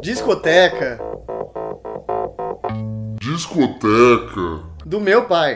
Discoteca. Discoteca. Do meu pai.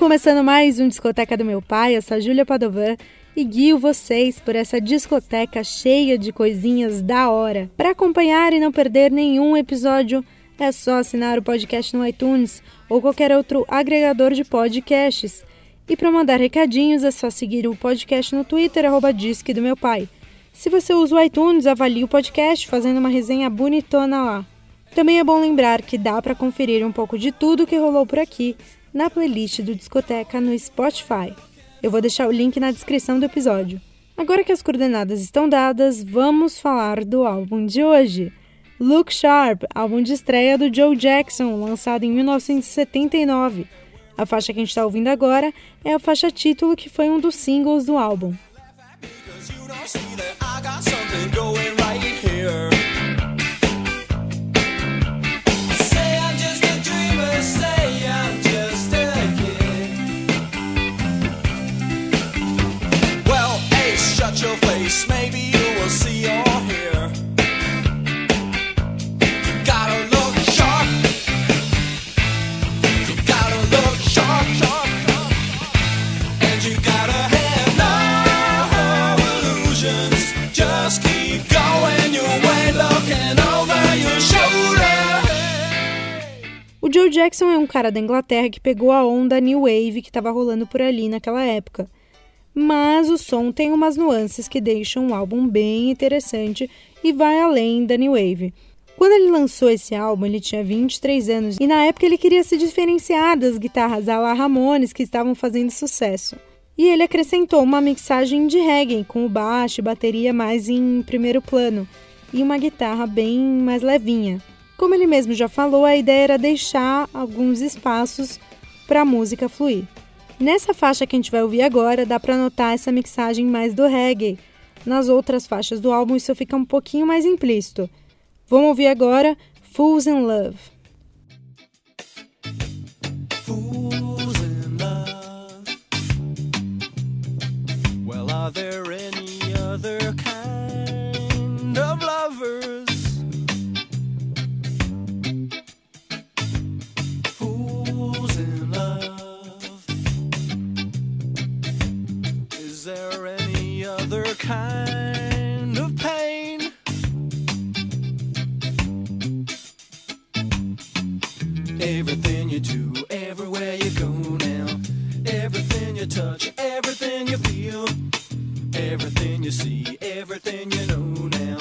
Começando mais um Discoteca do Meu Pai, eu sou Júlia Padovan e guio vocês por essa discoteca cheia de coisinhas da hora. Para acompanhar e não perder nenhum episódio, é só assinar o podcast no iTunes ou qualquer outro agregador de podcasts. E para mandar recadinhos é só seguir o podcast no Twitter, arroba Disque do Meu Pai. Se você usa o iTunes, avalie o podcast fazendo uma resenha bonitona lá. Também é bom lembrar que dá para conferir um pouco de tudo que rolou por aqui na playlist do Discoteca no Spotify. Eu vou deixar o link na descrição do episódio. Agora que as coordenadas estão dadas, vamos falar do álbum de hoje. Look Sharp, álbum de estreia do Joe Jackson, lançado em 1979. A faixa que a gente está ouvindo agora é a faixa título, que foi um dos singles do álbum. Jackson é um cara da Inglaterra que pegou a onda New Wave que estava rolando por ali naquela época. Mas o som tem umas nuances que deixam o álbum bem interessante e vai além da New Wave. Quando ele lançou esse álbum, ele tinha 23 anos e na época ele queria se diferenciar das guitarras à la Ramones que estavam fazendo sucesso. E ele acrescentou uma mixagem de reggae com o baixo e bateria mais em primeiro plano e uma guitarra bem mais levinha. Como ele mesmo já falou, a ideia era deixar alguns espaços para a música fluir. Nessa faixa que a gente vai ouvir agora, dá para notar essa mixagem mais do reggae. Nas outras faixas do álbum, isso fica um pouquinho mais implícito. Vamos ouvir agora Fools in Love. Fools Is there any other kind of pain? Everything you do, everywhere you go now. Everything you touch, everything you feel. Everything you see, everything you know now.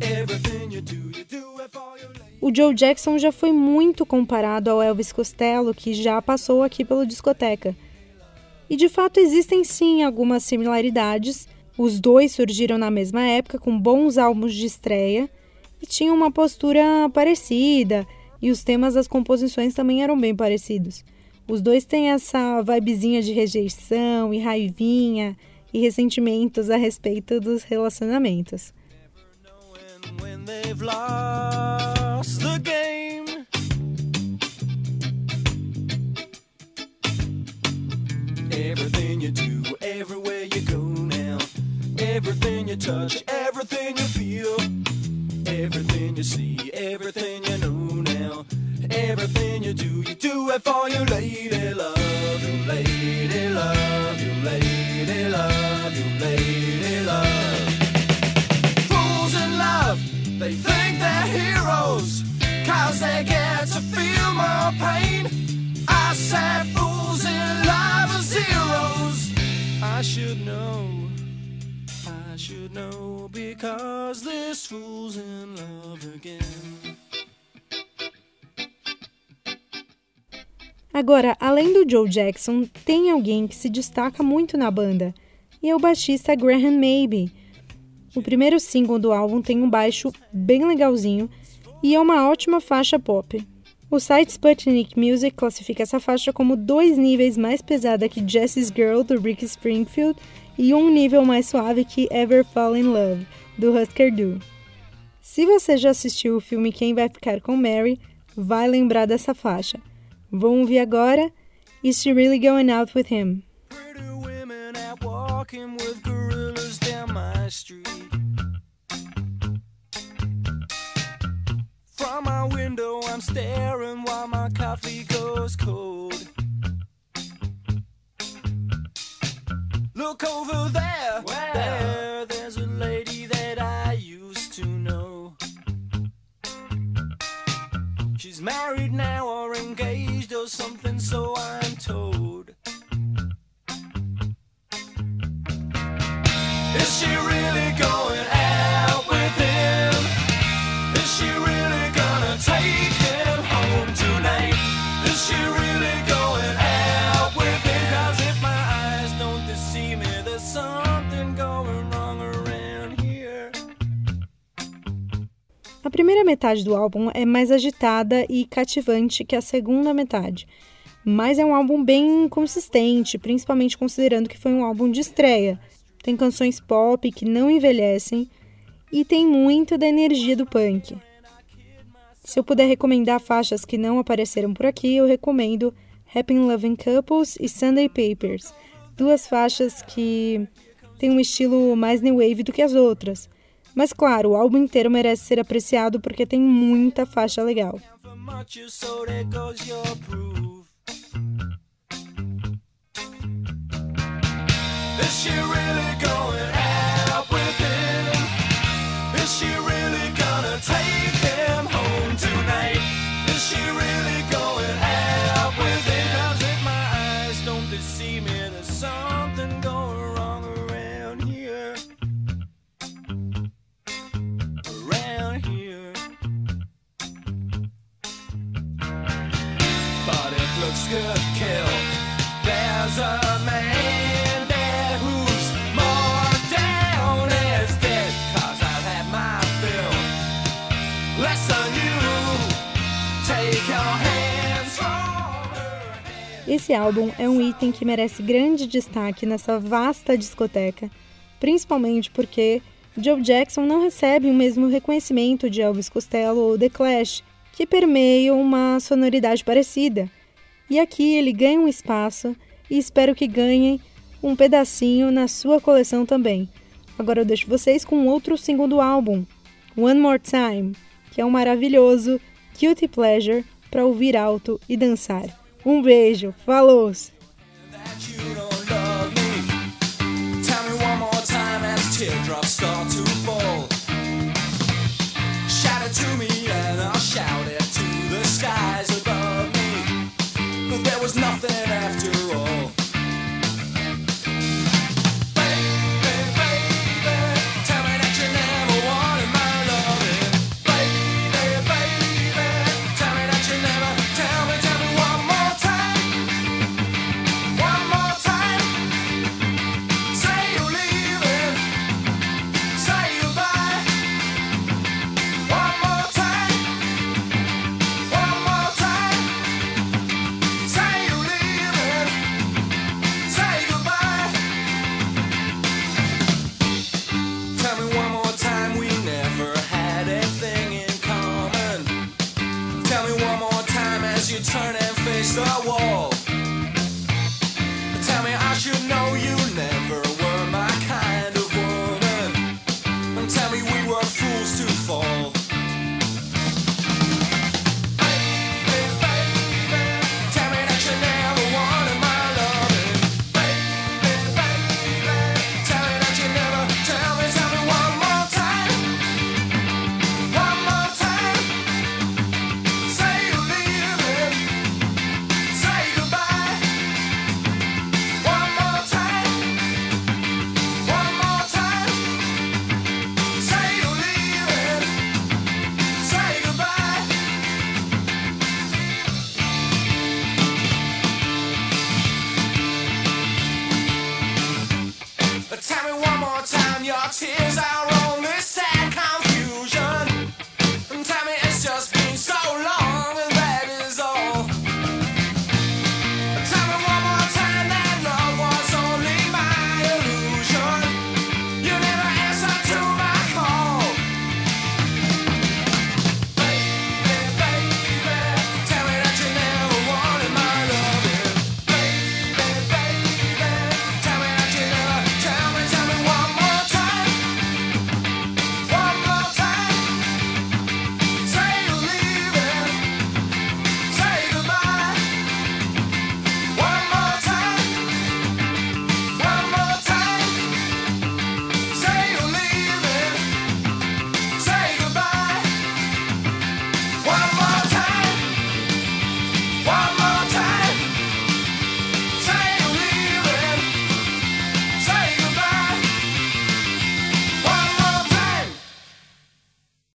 Everything you do, you do it for your. O Joe Jackson já foi muito comparado ao Elvis Costello, que já passou aqui pelo discoteca. E de fato existem sim algumas similaridades. Os dois surgiram na mesma época, com bons álbuns de estreia, e tinham uma postura parecida, e os temas das composições também eram bem parecidos. Os dois têm essa vibezinha de rejeição e raivinha e ressentimentos a respeito dos relacionamentos. knowing Everything you do, everywhere you go now. Everything you touch, everything you feel. Everything you see, everything you know now. Everything you do, you do it for your lady love, your lady love, your lady love, your lady love. Fools in love, they think they're heroes, cause they get to feel more pain. I said fools in love. I should know, I should know, because this fool's in love again. Agora, além do Joe Jackson, tem alguém que se destaca muito na banda, e é o baixista Graham Maybe. O primeiro single do álbum tem um baixo bem legalzinho e é uma ótima faixa pop. O site Sputnik Music classifica essa faixa como dois níveis mais pesada que Jessie's Girl, do Rick Springfield, e um nível mais suave que Ever Fall in Love, do Husker Du. Se você já assistiu o filme Quem Vai Ficar com Mary, vai lembrar dessa faixa. Vamos ouvir agora Is She Really Going Out With Him? I'm staring while my coffee goes cold. Look over there, there, there's a lady that I used to know. She's married now or engaged or something, so I'm told. Is she really going A primeira metade do álbum é mais agitada e cativante que a segunda metade, mas é um álbum bem consistente, principalmente considerando que foi um álbum de estreia. Tem canções pop que não envelhecem e tem muito da energia do punk. Se eu puder recomendar faixas que não apareceram por aqui, eu recomendo Happy Loving Couples e Sunday Papers, duas faixas que têm um estilo mais new wave do que as outras. Mas claro, o álbum inteiro merece ser apreciado porque tem muita faixa legal. Is really going Esse álbum é um item que merece grande destaque nessa vasta discoteca, principalmente porque Joe Jackson não recebe o mesmo reconhecimento de Elvis Costello ou The Clash, que permeiam uma sonoridade parecida. E aqui ele ganha um espaço e espero que ganhem um pedacinho na sua coleção também. Agora eu deixo vocês com outro segundo álbum, One More Time, que é um maravilhoso Guilty Pleasure para ouvir alto e dançar. Um beijo, falou! that